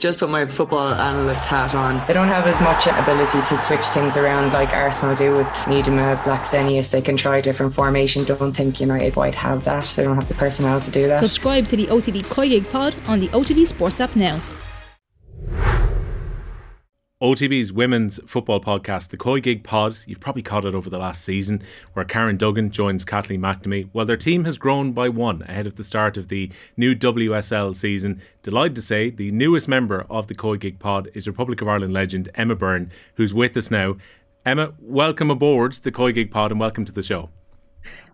just put my football analyst hat on. They don't have as much ability to switch things around like Arsenal do with Miedema, Blackstenius. They can try different formations. Don't think United might have that. They don't have the personnel to do that. Subscribe to the OTB COYGIG pod on the OTB Sports app now. OTB's women's football podcast, the Koi COYGIG Pod. You've probably caught it over the last season, where Karen Duggan joins Kathleen McNamee. Well, their team has grown by one ahead of the start of the new WSL season. Delighted to say the newest member of the Koi COYGIG Pod is Republic of Ireland legend Emma Byrne, who's with us now. Emma, welcome aboard the Koi COYGIG Pod and welcome to the show.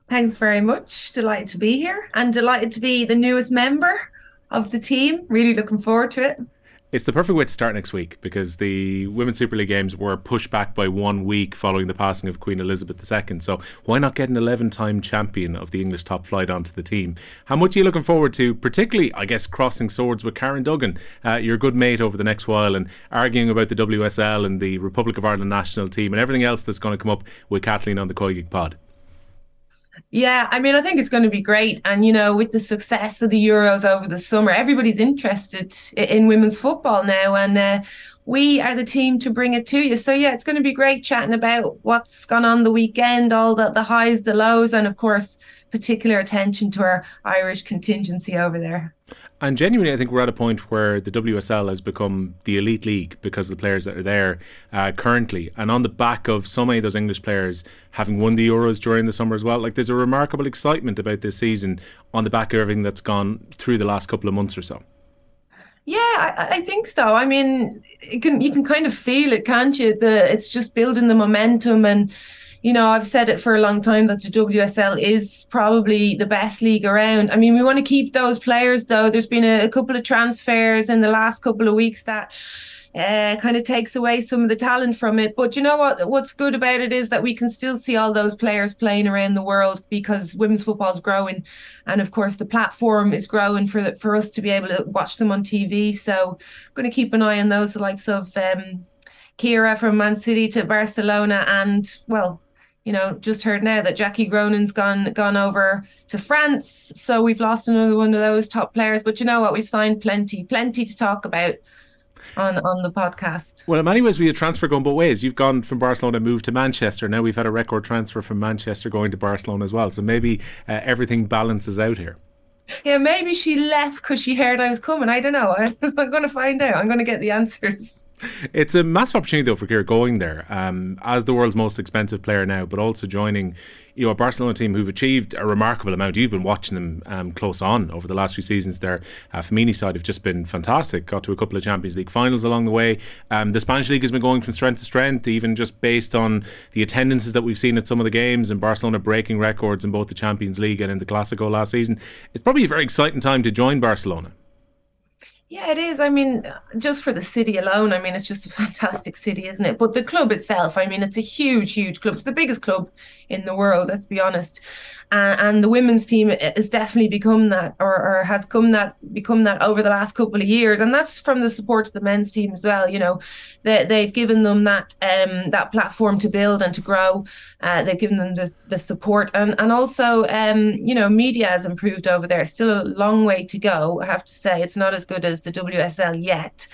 Thanks very much. Delighted to be here and delighted to be the newest member of the team. Really looking forward to it. It's the perfect way to start next week because the Women's Super League games were pushed back by one week following the passing of Queen Elizabeth II. So why not get an 11 time champion of the English top flight onto the team? How much are you looking forward to, particularly, I guess, crossing swords with Karen Duggan, uh, your good mate over the next while, and arguing about the WSL and the Republic of Ireland national team and everything else that's going to come up with Kathleen on the COYGIG pod? Yeah, I mean, I think it's going to be great. And, you know, with the success of the Euros over the summer, everybody's interested in women's football now. And uh, we are the team to bring it to you. So, yeah, it's going to be great chatting about what's gone on the weekend, all the, the highs, the lows, and of course, particular attention to our Irish contingency over there. And genuinely, I think we're at a point where the WSL has become the elite league because of the players that are there uh, currently. And on the back of so many of those English players having won the Euros during the summer as well, like there's a remarkable excitement about this season on the back of everything that's gone through the last couple of months or so. Yeah, I, I think so. I mean, can you can kind of feel it, can't you? The it's just building the momentum and you know, I've said it for a long time that the WSL is probably the best league around. I mean, we want to keep those players though. There's been a, a couple of transfers in the last couple of weeks that uh, kind of takes away some of the talent from it. But you know what? What's good about it is that we can still see all those players playing around the world because women's football is growing, and of course the platform is growing for the, for us to be able to watch them on TV. So I'm going to keep an eye on those the likes of um, Keira from Man City to Barcelona, and well, you know, just heard now that Jackie Groenen's gone gone over to France. So we've lost another one of those top players. But you know what? We've signed plenty, plenty to talk about on on the podcast. Well, in many ways, we had transfer going both ways. You've gone from Barcelona, moved to Manchester. Now we've had a record transfer from Manchester going to Barcelona as well. So maybe uh, everything balances out here. Yeah, maybe she left because she heard I was coming. I don't know. I'm going to find out. I'm going to get the answers. It's a massive opportunity though for Keira going there um, as the world's most expensive player now, but also joining you know a Barcelona team who've achieved a remarkable amount. You've been watching them um, close on over the last few seasons. Their uh, Femení side have just been fantastic. Got to a couple of Champions League finals along the way. Um, the Spanish league has been going from strength to strength, even just based on the attendances that we've seen at some of the games and Barcelona breaking records in both the Champions League and in the Clásico last season. It's probably a very exciting time to join Barcelona. Yeah, it is. I mean, just for the city alone, I mean, it's just a fantastic city, isn't it? But the club itself, I mean, it's a huge, huge club. It's the biggest club in the world, let's be honest. Uh, and the women's team has definitely become that, or, or, has come that, become that over the last couple of years. And that's from the support of the men's team as well. You know, they, they've given them that um, that platform to build and to grow. Uh, they've given them the, the support, and and also, um, you know, media has improved over there. Still a long way to go, I have to say. It's not as good as the WSL yet.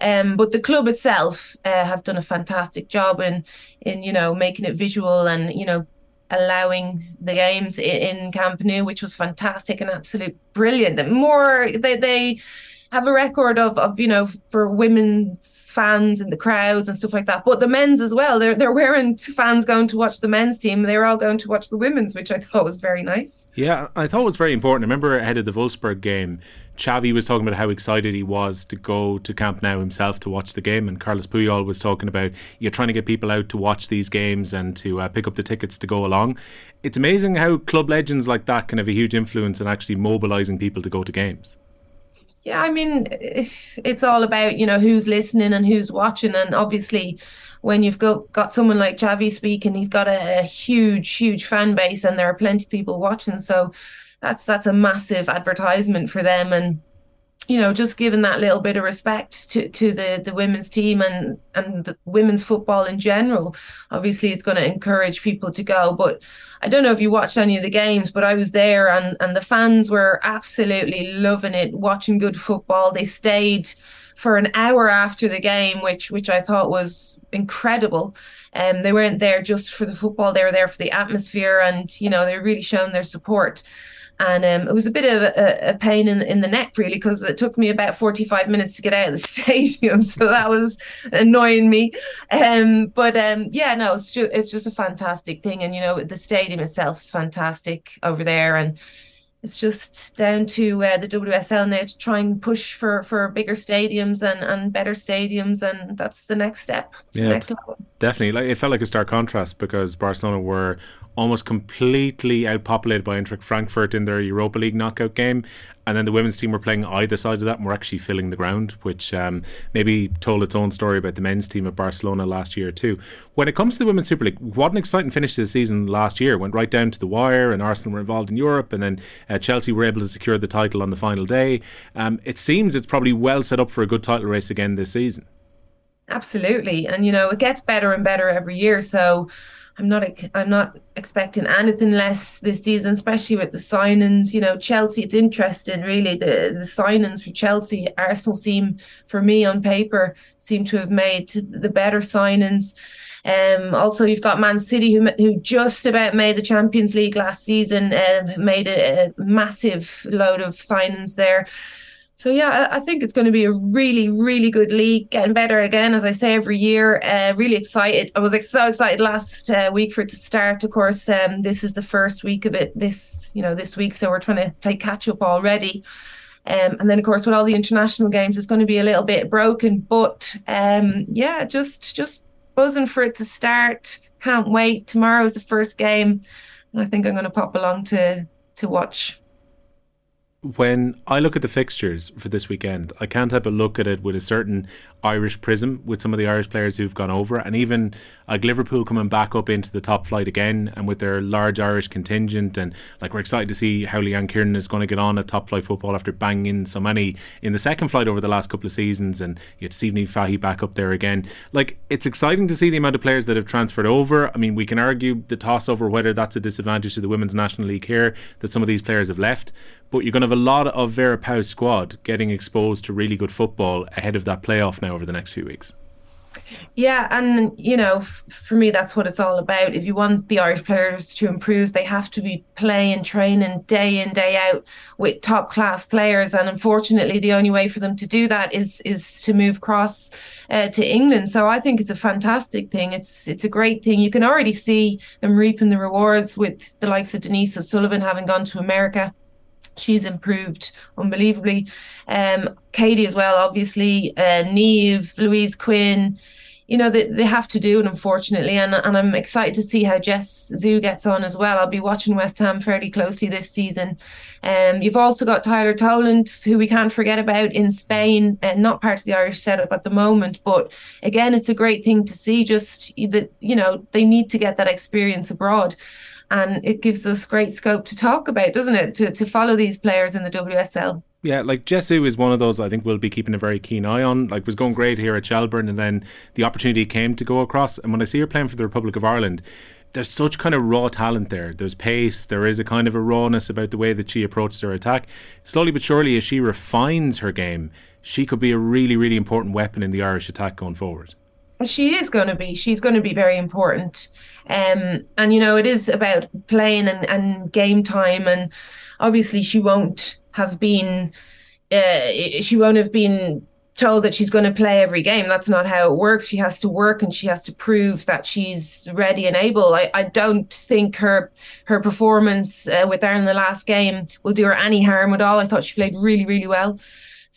Um, but the club itself uh, have done a fantastic job in in you know making it visual and you know allowing the games in, in Camp Nou, which was fantastic and absolute brilliant. More they they have a record of of you know for women's fans and the crowds and stuff like that. But the men's as well. They're they're wearing fans going to watch the men's team. They were all going to watch the women's, which I thought was very nice. Yeah, I thought it was very important. I remember ahead of the Wolfsburg game, Xavi was talking about how excited he was to go to Camp Nou himself to watch the game, and Carlos Puyol was talking about you're trying to get people out to watch these games and to uh, pick up the tickets to go along. It's amazing how club legends like that can have a huge influence in actually mobilising people to go to games. Yeah, I mean, it's all about you know who's listening and who's watching, and obviously when you've got, got someone like Xavi speaking, he's got a, a huge, huge fan base, and there are plenty of people watching. So that's that's a massive advertisement for them and you know just giving that little bit of respect to to the the women's team and and women's football in general. Obviously it's going to encourage people to go but i don't know if you watched any of the games but i was there and and the fans were absolutely loving it watching good football. They stayed for an hour after the game, which which I thought was incredible. And um, they weren't there just for the football; they were there for the atmosphere, and you know they really shown their support and um, it was a bit of a, a, pain in in the neck really because it took me about 45 minutes to get out of the stadium. So that was annoying me. Um, but um, yeah no it's just, it's just a fantastic thing. And you know the stadium itself is fantastic over there. And it's just down to uh, the WSL now to try and push for for bigger stadiums and and better stadiums. And that's the next step. Yeah, next definitely like it felt like a stark contrast because Barcelona were almost completely outpopulated by Eintracht Frankfurt in their Europa League knockout game. And then the women's team were playing either side of that and were actually filling the ground, which um, maybe told its own story about the men's team at Barcelona last year, too. When it comes to the Women's Super League, what an exciting finish to the season last year. Went right down to the wire, and Arsenal were involved in Europe, and then uh, Chelsea were able to secure the title on the final day. Um, it seems it's probably well set up for a good title race again this season. Absolutely. And, you know, it gets better and better every year. So, I'm not I'm not expecting anything less this season, especially with the signings. You know, Chelsea. It's interesting, really. The the signings for Chelsea, Arsenal seem, for me on paper, seem to have made the better signings. Um, also, you've got Man City, who who just about made the Champions League last season, uh, made a, a massive load of signings there. So yeah, I think it's going to be a really, really good league, getting better again, as I say every year. Uh, really excited. I was so excited last uh, week for it to start. Of course, um, this is the first week of it this, you know, this week. So we're trying to play catch up already. Um, and then, of course, with all the international games, it's going to be a little bit broken. But um, yeah, just just buzzing for it to start. Can't wait. Tomorrow is the first game, and I think I'm going to pop along to to watch when I look at the fixtures for this weekend, I can't help but look at it with a certain Irish prism with some of the Irish players who've gone over, and even like Liverpool coming back up into the top flight again, and with their large Irish contingent, and like we're excited to see how Leanne Kiernan is going to get on at top flight football after banging so many in the second flight over the last couple of seasons, and you had Stephen Fahey back up there again. Like it's exciting to see the amount of players that have transferred over. I mean, we can argue the toss over whether that's a disadvantage to the Women's National League here that some of these players have left, but you're going to have a lot of Vera Pauw's squad getting exposed to really good football ahead of that playoff now over the next few weeks. Yeah, and you know, f- for me, that's what it's all about. If you want the Irish players to improve, they have to be playing, training day in, day out with top class players. And unfortunately, the only way for them to do that is is to move across uh, to England. So I think it's a fantastic thing. It's it's a great thing. You can already see them reaping the rewards with the likes of Denise O'Sullivan having gone to America she's improved unbelievably. Um, Katie as well, obviously, uh, Niamh, Louise Quinn. You know, they, they have to do it, unfortunately. And, and I'm excited to see how Jess Ziu gets on as well. I'll be watching West Ham fairly closely this season. Um, you've also got Tyler Toland, who we can't forget about in Spain, and uh, not part of the Irish setup at the moment. But again, it's a great thing to see. Just that, you know, they need to get that experience abroad and it gives us great scope to talk about, doesn't it? To to follow these players in the WSL. Yeah, like Jess Ziu is one of those I think we'll be keeping a very keen eye on. Like was going great here at Shelbourne, and then the opportunity came to go across. And when I see her playing for the Republic of Ireland, there's such kind of raw talent there. There's pace. There is a kind of a rawness about the way that she approaches her attack. Slowly but surely, as she refines her game, she could be a really, really important weapon in the Irish attack going forward she is going to be she's going to be very important. Um and you know it is about playing and, and game time and obviously she won't have been uh, she won't have been told that she's going to play every game. That's not how it works. She has to work and she has to prove that she's ready and able. I, I don't think her her performance uh, with Ireland in the last game will do her any harm at all. I thought she played really really well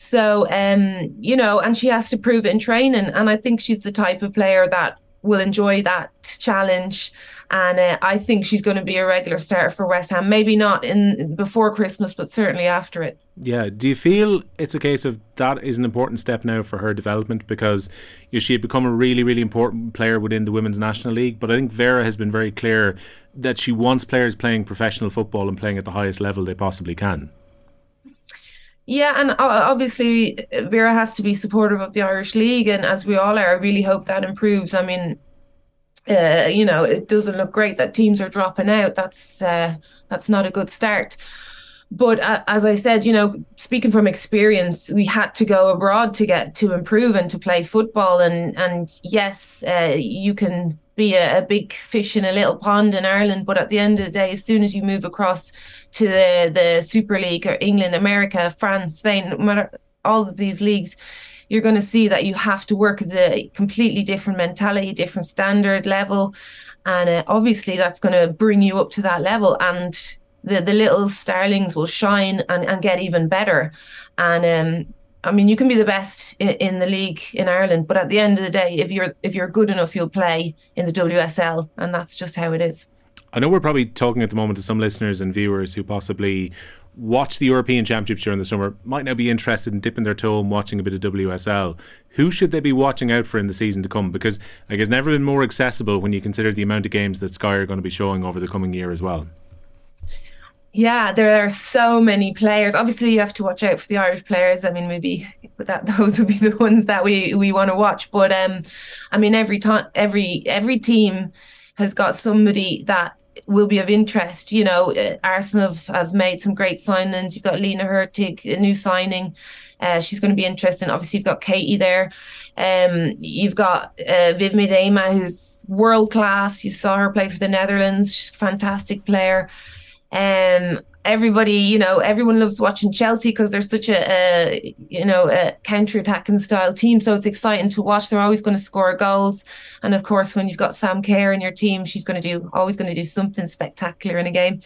so, um, you know, and she has to prove it in training. And I think she's the type of player that will enjoy that challenge. And uh, I think she's going to be a regular starter for West Ham. Maybe not in before Christmas, but certainly after it. Yeah. Do you feel it's a case of that is an important step now for her development because you know, she had become a really, really important player within the Women's National League? But I think Vera has been very clear that she wants players playing professional football and playing at the highest level they possibly can. Yeah, and obviously Vera has to be supportive of the Irish League, and as we all are, I really hope that improves. I mean, uh, you know, it doesn't look great that teams are dropping out. That's uh, that's not a good start. but uh, as I said, you know, speaking from experience, we had to go abroad to get to improve and to play football. And and yes, uh, you can be a, a, big fish in a little pond in Ireland, but at the end of the day, as soon as you move across to the the Super League or England, America, France, Spain, all of these leagues, you're going to see that you have to work as a completely different mentality, different standard level, and uh, obviously that's going to bring you up to that level and the the little starlings will shine and, and get even better. And um, I mean, you can be the best in, the league in Ireland, but at the end of the day, if you're if you're good enough, you'll play in the WSL, and that's just how it is. I know we're probably talking at the moment to some listeners and viewers who possibly watch the European Championships during the summer, might now be interested in dipping their toe and watching a bit of WSL. Who should they be watching out for in the season to come? Because like, it's never been more accessible when you consider the amount of games that Sky are going to be showing over the coming year as well. Yeah, there are so many players. Obviously, you have to watch out for the Irish players. I mean, maybe that those would be the ones that we we want to watch. But um, I mean, every time, every every team has got somebody that will be of interest. You know, uh, Arsenal have, have made some great signings. You've got Lena Hurtig, a new signing. Uh, she's going to be interesting. Obviously, you've got Katie there. Um, you've got uh, Viv Miedema, who's world class. You saw her play for the Netherlands. She's a fantastic player. Um, everybody, you know, everyone loves watching Chelsea because they're such a, a you know, a counter-attacking style team. So it's exciting to watch. They're always going to score goals, and of course, when you've got Sam Kerr in your team, she's going to do always going to do something spectacular in a game.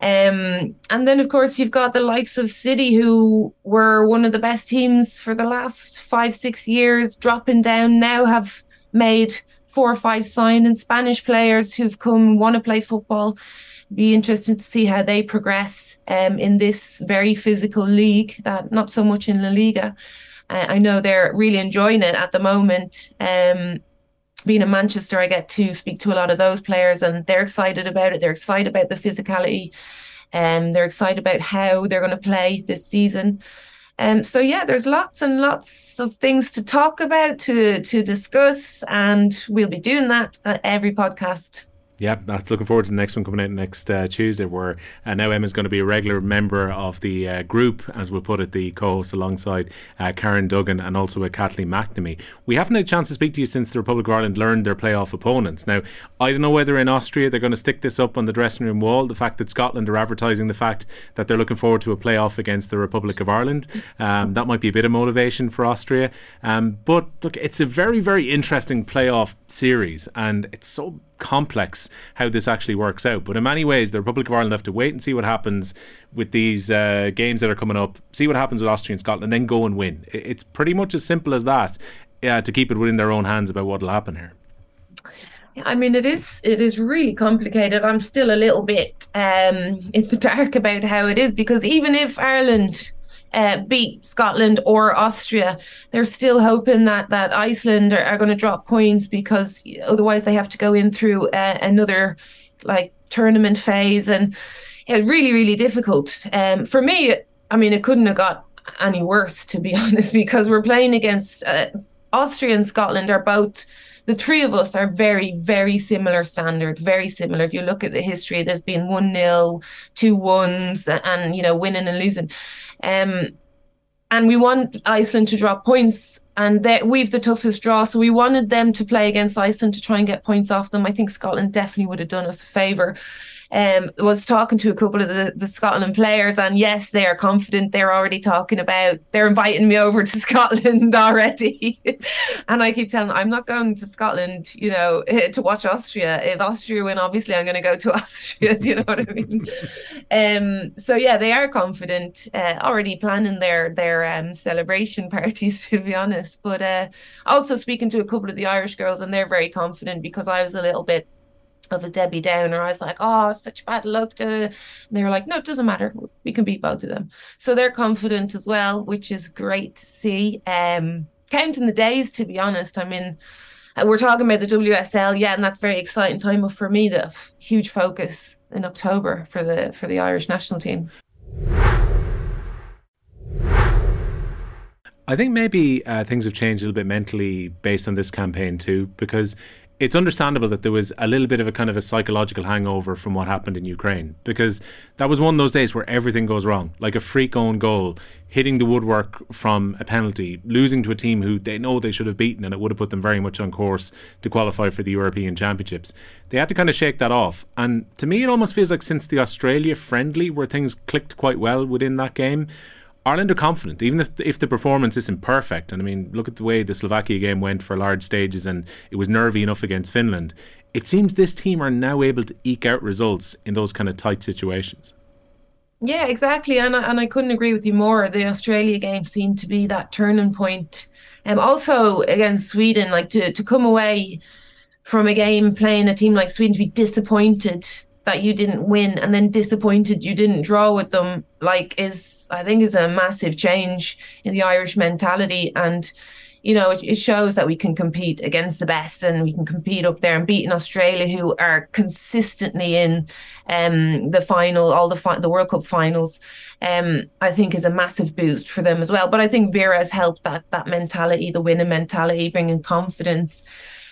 Um, and then, of course, you've got the likes of City, who were one of the best teams for the last five, six years, dropping down now, have made four or five signings, Spanish players who've come want to play football be interesting to see how they progress um, in this very physical league that not so much in La Liga. Uh, I know they're really enjoying it at the moment. Um, being in Manchester, I get to speak to a lot of those players, and they're excited about it. They're excited about the physicality, and um, they're excited about how they're going to play this season. Um, so yeah, there's lots and lots of things to talk about, to to discuss, and we'll be doing that at every podcast. Yeah, that's looking forward to the next one coming out next uh, Tuesday. Where uh, now Emma's going to be a regular member of the uh, group, as we'll put it, the co-host alongside uh, Karen Duggan and also with Kathleen McNamee. We haven't had a chance to speak to you since the Republic of Ireland learned their playoff opponents. Now, I don't know whether in Austria they're going to stick this up on the dressing room wall. The fact that Scotland are advertising the fact that they're looking forward to a playoff against the Republic of Ireland, um, that might be a bit of motivation for Austria. Um, but look, it's a very, very interesting playoff series, and it's so complex how this actually works out. But in many ways, the Republic of Ireland have to wait and see what happens with these uh, games that are coming up, see what happens with Austria and Scotland, and then go and win. It's pretty much as simple as that uh, to keep it within their own hands about what will happen here. I mean, it is it is really complicated. I'm still a little bit um, in the dark about how it is because even if Ireland uh, beat Scotland or Austria, they're still hoping that that Iceland are, are going to drop points because otherwise they have to go in through uh, another like tournament phase, and yeah, really really difficult. Um, for me, I mean, it couldn't have got any worse to be honest because we're playing against uh, Austria and Scotland are both the three of us are very, very similar standard, very similar. If you look at the history, there's been one nil, two ones, and you know, winning and losing. Um, and we want Iceland to drop points, and we've the toughest draw. So we wanted them to play against Iceland to try and get points off them. I think Scotland definitely would have done us a favour um, was talking to a couple of the, the Scotland players, and yes, they are confident. They're already talking about, they're inviting me over to Scotland already. and I keep telling them, I'm not going to Scotland, you know, to watch Austria. If Austria win, obviously I'm going to go to Austria. Do you know what I mean? um, so yeah, they are confident, uh, already planning their their um, celebration parties, to be honest. But uh, also speaking to a couple of the Irish girls, and they're very confident because I was a little bit of a Debbie Downer. I was like, oh, such bad luck. To... And they were like, no, it doesn't matter. We can beat both of them. So they're confident as well, which is great to see. Um, counting the days, to be honest. I mean, uh, we're talking about the WSL, yeah, and that's very exciting time. For me, the huge focus in October for the for the Irish national team. I think maybe uh, things have changed a little bit mentally based on this campaign too, because it's understandable that there was a little bit of a kind of a psychological hangover from what happened in Ukraine because that was one of those days where everything goes wrong, like a freak own goal, hitting the woodwork from a penalty, losing to a team who they know they should have beaten, and it would have put them very much on course to qualify for the European Championships. They had to kind of shake that off, and to me, it almost feels like since the Australia friendly, where things clicked quite well within that game Ireland are confident, even if if the performance isn't perfect. And I mean, look at the way the Slovakia game went for large stages, and it was nervy enough against Finland. It seems this team are now able to eke out results in those kind of tight situations. Yeah, exactly, and I, and I couldn't agree with you more. The Australia game seemed to be that turning point. And um, also against Sweden, like to to come away from a game playing a team like Sweden to be disappointed that you didn't win and then disappointed you didn't draw with them like is i think is a massive change in the irish mentality. And you know it, it, shows that we can compete against the best and we can compete up there and beating australia who are consistently in um, the final all the fi- the world cup finals um, i think is a massive boost for them as well. But i think vera has helped that that mentality the winner mentality bringing confidence.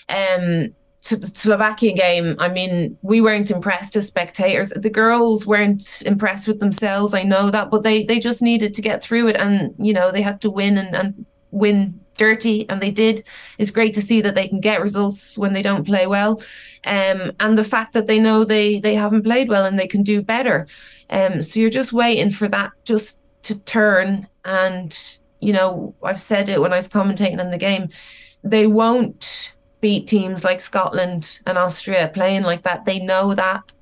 Um, to the Slovakian game, I mean, we weren't impressed as spectators. The girls weren't impressed with themselves. I know that, but they they just needed to get through it, and you know they had to win and, and win dirty, and they did. It's great to see that they can get results when they don't play well, um, and the fact that they know they they haven't played well and they can do better. Um, so you're just waiting for that just to turn, and you know I've said it when I was commentating on the game, they won't beat teams like Scotland and Austria playing like that. They know that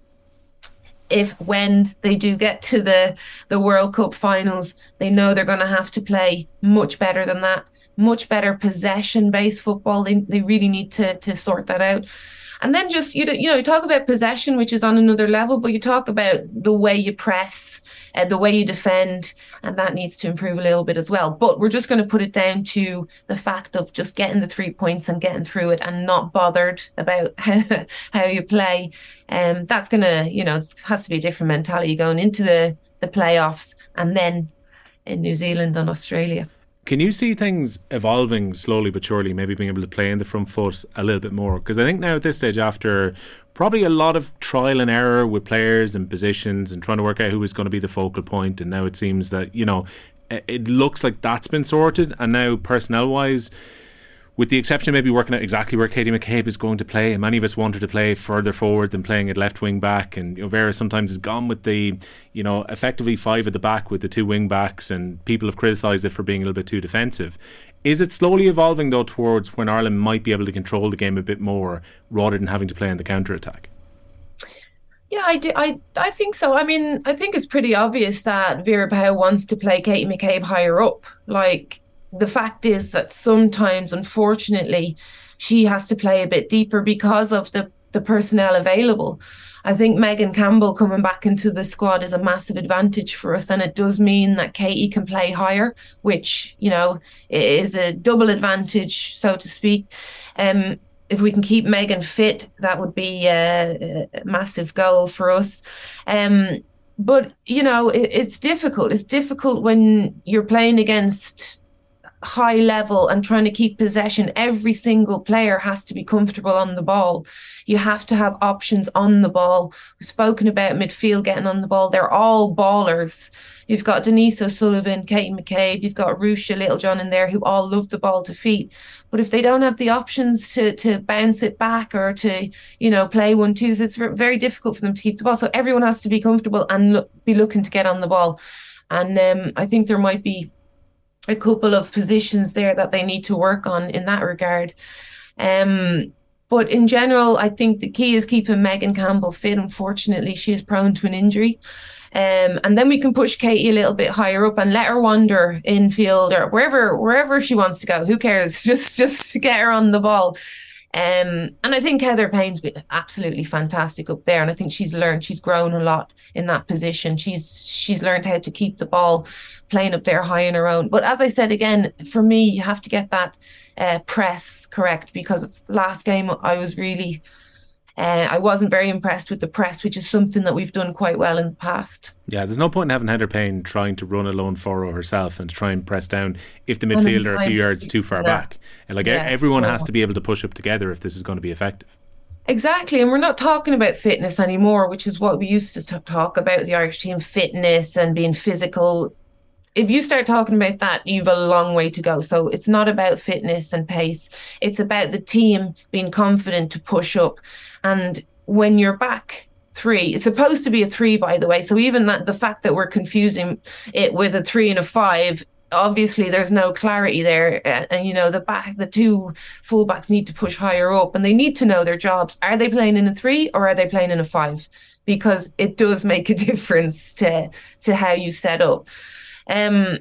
if when they do get to the the World Cup finals, they know they're going to have to play much better than that, much better possession based football. They, they really need to to sort that out. And then just you you know, you talk about possession, which is on another level, but you talk about the way you press, uh, the way you defend, and that needs to improve a little bit as well. But we're just going to put it down to the fact of just getting the three points and getting through it, and not bothered about how, you play. Um, that's going to, you know, it has to be a different mentality going into the the playoffs, and then in New Zealand and Australia. Can you see things evolving slowly but surely, maybe being able to play in the front foot a little bit more? Because I think now at this stage, after probably a lot of trial and error with players and positions and trying to work out who was going to be the focal point, and now it seems that, you know, it looks like that's been sorted. And now, personnel wise, with the exception of maybe working out exactly where Katie McCabe is going to play. And many of us wanted to play further forward than playing at left wing back. And you know, Vera sometimes has gone with the, you know, effectively five at the back with the two wing backs, and people have criticised it for being a little bit too defensive. Is it slowly evolving though towards when Ireland might be able to control the game a bit more rather than having to play in the counter attack? Yeah, I, do, I I think so. I mean, I think it's pretty obvious that Vera Pauw wants to play Katie McCabe higher up. Like the fact is that sometimes, unfortunately, she has to play a bit deeper because of the, the personnel available. I think Megan Campbell coming back into the squad is a massive advantage for us, and it does mean that Katie can play higher, which you know is a double advantage, so to speak. Um, if we can keep Megan fit, that would be a, a massive goal for us. Um, but you know, it, it's difficult. It's difficult when you're playing against high level and trying to keep possession, every single player has to be comfortable on the ball. You have to have options on the ball. We've spoken about midfield getting on the ball. They're all ballers. You've got Denise O'Sullivan, Kate McCabe, you've got Ruesha Littlejohn in there who all love the ball to feet. But if they don't have the options to to bounce it back or to, you know, play one twos, it's very difficult for them to keep the ball. So everyone has to be comfortable and look, be looking to get on the ball. And um, I think there might be a couple of positions there that they need to work on in that regard. Um, but in general, I think the key is keeping Megan Campbell fit. Unfortunately, she is prone to an injury. Um, and then we can push Katie a little bit higher up and let her wander infield or wherever wherever she wants to go. Who cares? Just just get her on the ball. Um, and I think Heather Payne's been absolutely fantastic up there, and I think she's learned, she's grown a lot in that position. She's she's learned how to keep the ball playing up there high on her own. But as I said again, for me, you have to get that uh, press correct because it's last game I was really Uh, I wasn't very impressed with the press, which is something that we've done quite well in the past. Yeah, there's no point in having Heather Payne trying to run a lone furrow herself and to try and press down if the midfielder are a few yards too far yeah. back. And like yeah. everyone has to be able to push up together if this is going to be effective. Exactly. And we're not talking about fitness anymore, which is what we used to talk about the Irish team fitness and being physical. If you start talking about that, you've a long way to go. So it's not about fitness and pace. It's about the team being confident to push up. And when you're back three, it's supposed to be a three, by the way. So even that the fact that we're confusing it with a three and a five obviously there's no clarity there and, you know the back the two fullbacks need to push higher up and they need to know their jobs are they playing in a three or are they playing in a five because it does make a difference to to how you set up um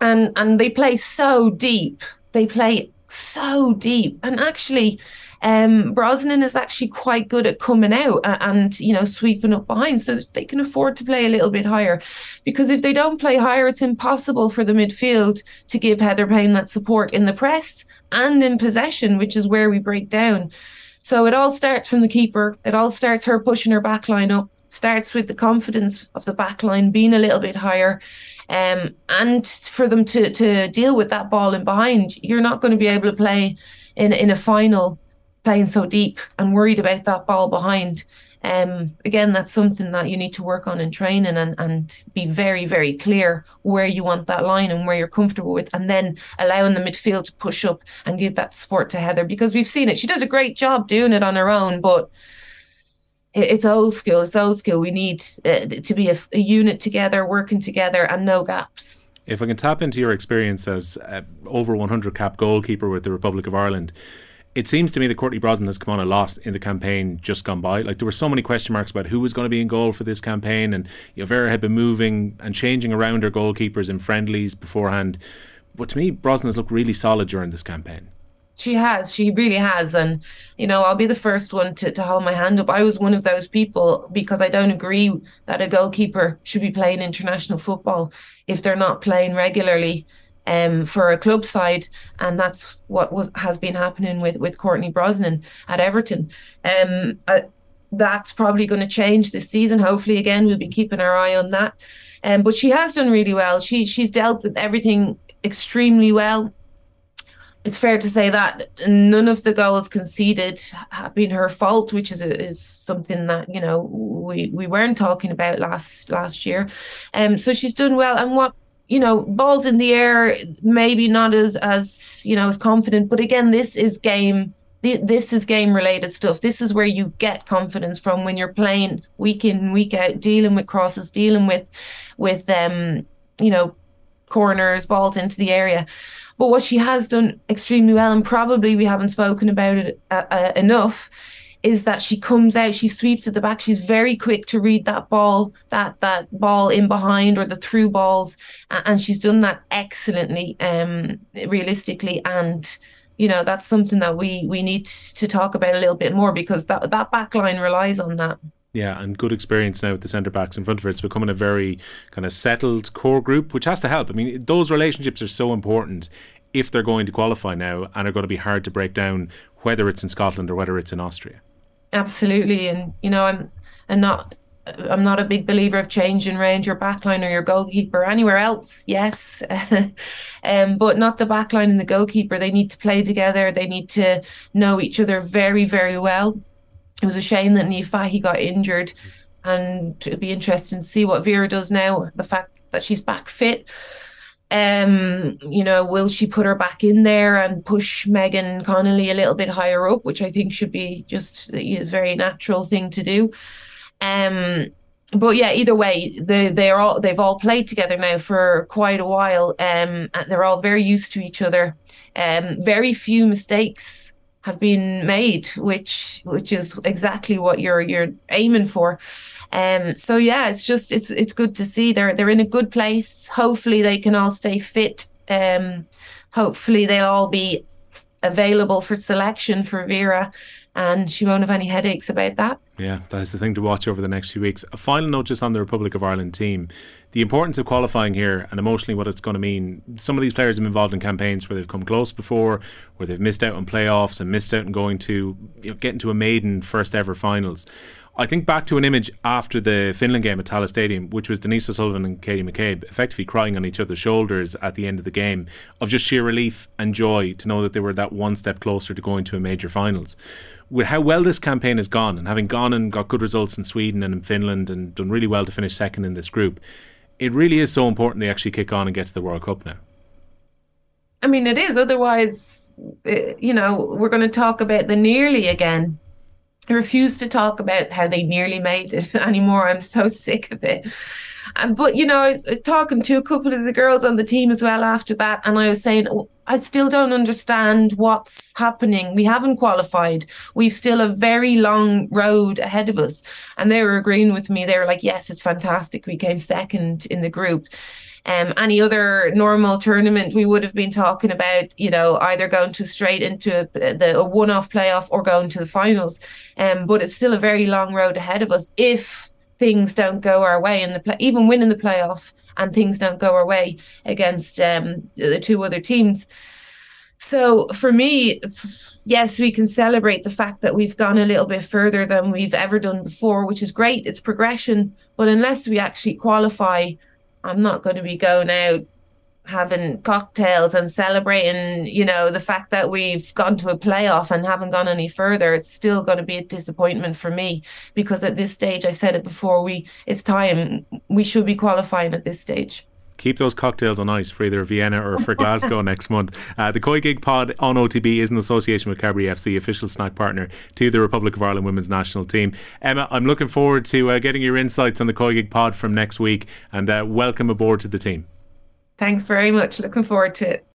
and and they play so deep they play so deep and actually um, Brosnan is actually quite good at coming out and, you know, sweeping up behind so they can afford to play a little bit higher. Because if they don't play higher, it's impossible for the midfield to give Heather Payne that support in the press and in possession, which is where we break down. So it all starts from the keeper. It all starts her pushing her back line up, starts with the confidence of the back line being a little bit higher. Um, and for them to to deal with that ball in behind, you're not going to be able to play in in a final playing so deep and worried about that ball behind. Um, again, that's something that you need to work on in training and, and be very, very clear where you want that line and where you're comfortable with, and then allowing the midfield to push up and give that support to Heather because we've seen it. She does a great job doing it on her own, but it's old school. It's old school. We need uh, to be a, a, unit together, working together, and no gaps. If I can tap into your experience as uh, over 100 cap goalkeeper with the Republic of Ireland, it seems to me that Courtney Brosnan has come on a lot in the campaign just gone by. Like there were so many question marks about who was going to be in goal for this campaign, and you had been moving and changing around her goalkeepers in friendlies beforehand. But to me, Brosnan has looked really solid during this campaign. She has, she really has. And, you know, I'll be the first one to, to hold my hand up. I was one of those people because I don't agree that a goalkeeper should be playing international football if they're not playing regularly um, for a club side, and that's what was has been happening with with Courtney Brosnan at Everton. Um, uh, that's probably going to change this season. Hopefully, again, we'll be keeping our eye on that. Um, but she has done really well. She she's dealt with everything extremely well. It's fair to say that none of the goals conceded have been her fault, which is is something that you know we we weren't talking about last last year. Um, so she's done well. And what you know, balls in the air, maybe not as as you know as confident. But again, this is game. This is game related stuff. This is where you get confidence from when you're playing week in week out, dealing with crosses, dealing with with um you know corners, balls into the area. But what she has done extremely well, and probably we haven't spoken about it uh, uh, enough, is that she comes out, she sweeps at the back. She's very quick to read that ball, that that ball in behind or the through balls, and she's done that excellently, um, realistically. And you know that's something that we we need to talk about a little bit more because that that back line relies on that. Yeah, and good experience now with the centre backs in front of her. It's becoming a very kind of settled core group, which has to help. I mean, those relationships are so important if they're going to qualify now and are going to be hard to break down, whether it's in Scotland or whether it's in Austria. Absolutely, and you know, I'm I'm not I'm not a big believer of changing range your backline or your goalkeeper anywhere else. Yes, um, but not the backline and the goalkeeper. They need to play together. They need to know each other very, very well. It was a shame that Niamh Fahey got injured, and it'd be interesting to see what Vera does now. The fact that she's back fit um, you know, will she put her back in there and push Megan Connolly a little bit higher up, which I think should be just a very natural thing to do. Um, but yeah, either way, they they're all they've all played together now for quite a while. Um, and they're all very used to each other. Um, very few mistakes have been made, which which is exactly what you're you're aiming for. Um, so yeah, it's just it's it's good to see they're they're in a good place. Hopefully they can all stay fit. Um, hopefully they'll all be available for selection for Vera. And she won't have any headaches about that. Yeah, that's the thing to watch over the next few weeks. A final note just on the Republic of Ireland team. The importance of qualifying here and emotionally what it's going to mean. Some of these players have been involved in campaigns where they've come close before, where they've missed out on playoffs and missed out on going to you know, getting to a maiden first ever finals. I think back to an image after the Finland game at Tallaght Stadium, which was Denise O'Sullivan and Katie McCabe effectively crying on each other's shoulders at the end of the game of just sheer relief and joy to know that they were that one step closer to going to a major finals. With how well this campaign has gone and having gone and got good results in Sweden and in Finland and done really well to finish second in this group, it really is so important they actually kick on and get to the World Cup now. I mean, it is. Otherwise, eh, you know, we're going to talk about the nearly again refuse to talk about how they nearly made it anymore. I'm so sick of it. And but you know, I was uh, talking to a couple of the girls on the team as well after that, and I was saying, oh, I still don't understand what's happening. We haven't qualified. We've still a very long road ahead of us. And they were agreeing with me. They were like, yes, it's fantastic. We came second in the group um, any other normal tournament, we would have been talking about, you know, either going to straight into a, the, a one-off playoff or going to the finals. Um, but it's still a very long road ahead of us if things don't go our way in the play, even winning the playoff and things don't go our way against um, the two other teams. So for me, yes, we can celebrate the fact that we've gone a little bit further than we've ever done before, which is great. It's progression. But unless we actually qualify I'm not going to be going out having cocktails and celebrating, you know, the fact that we've gone to a playoff and haven't gone any further. It's still going to be a disappointment for me because at this stage, I said it before, we it's time we should be qualifying at this stage keep those cocktails on ice for either Vienna or for Glasgow next month. Uh, the COYGIG Pod on OTB is in association with Carbery FC, official snack partner to the Republic of Ireland women's national team. Emma, I'm looking forward to uh, getting your insights on the COYGIG Pod from next week and uh, welcome aboard to the team. Thanks very much. Looking forward to it.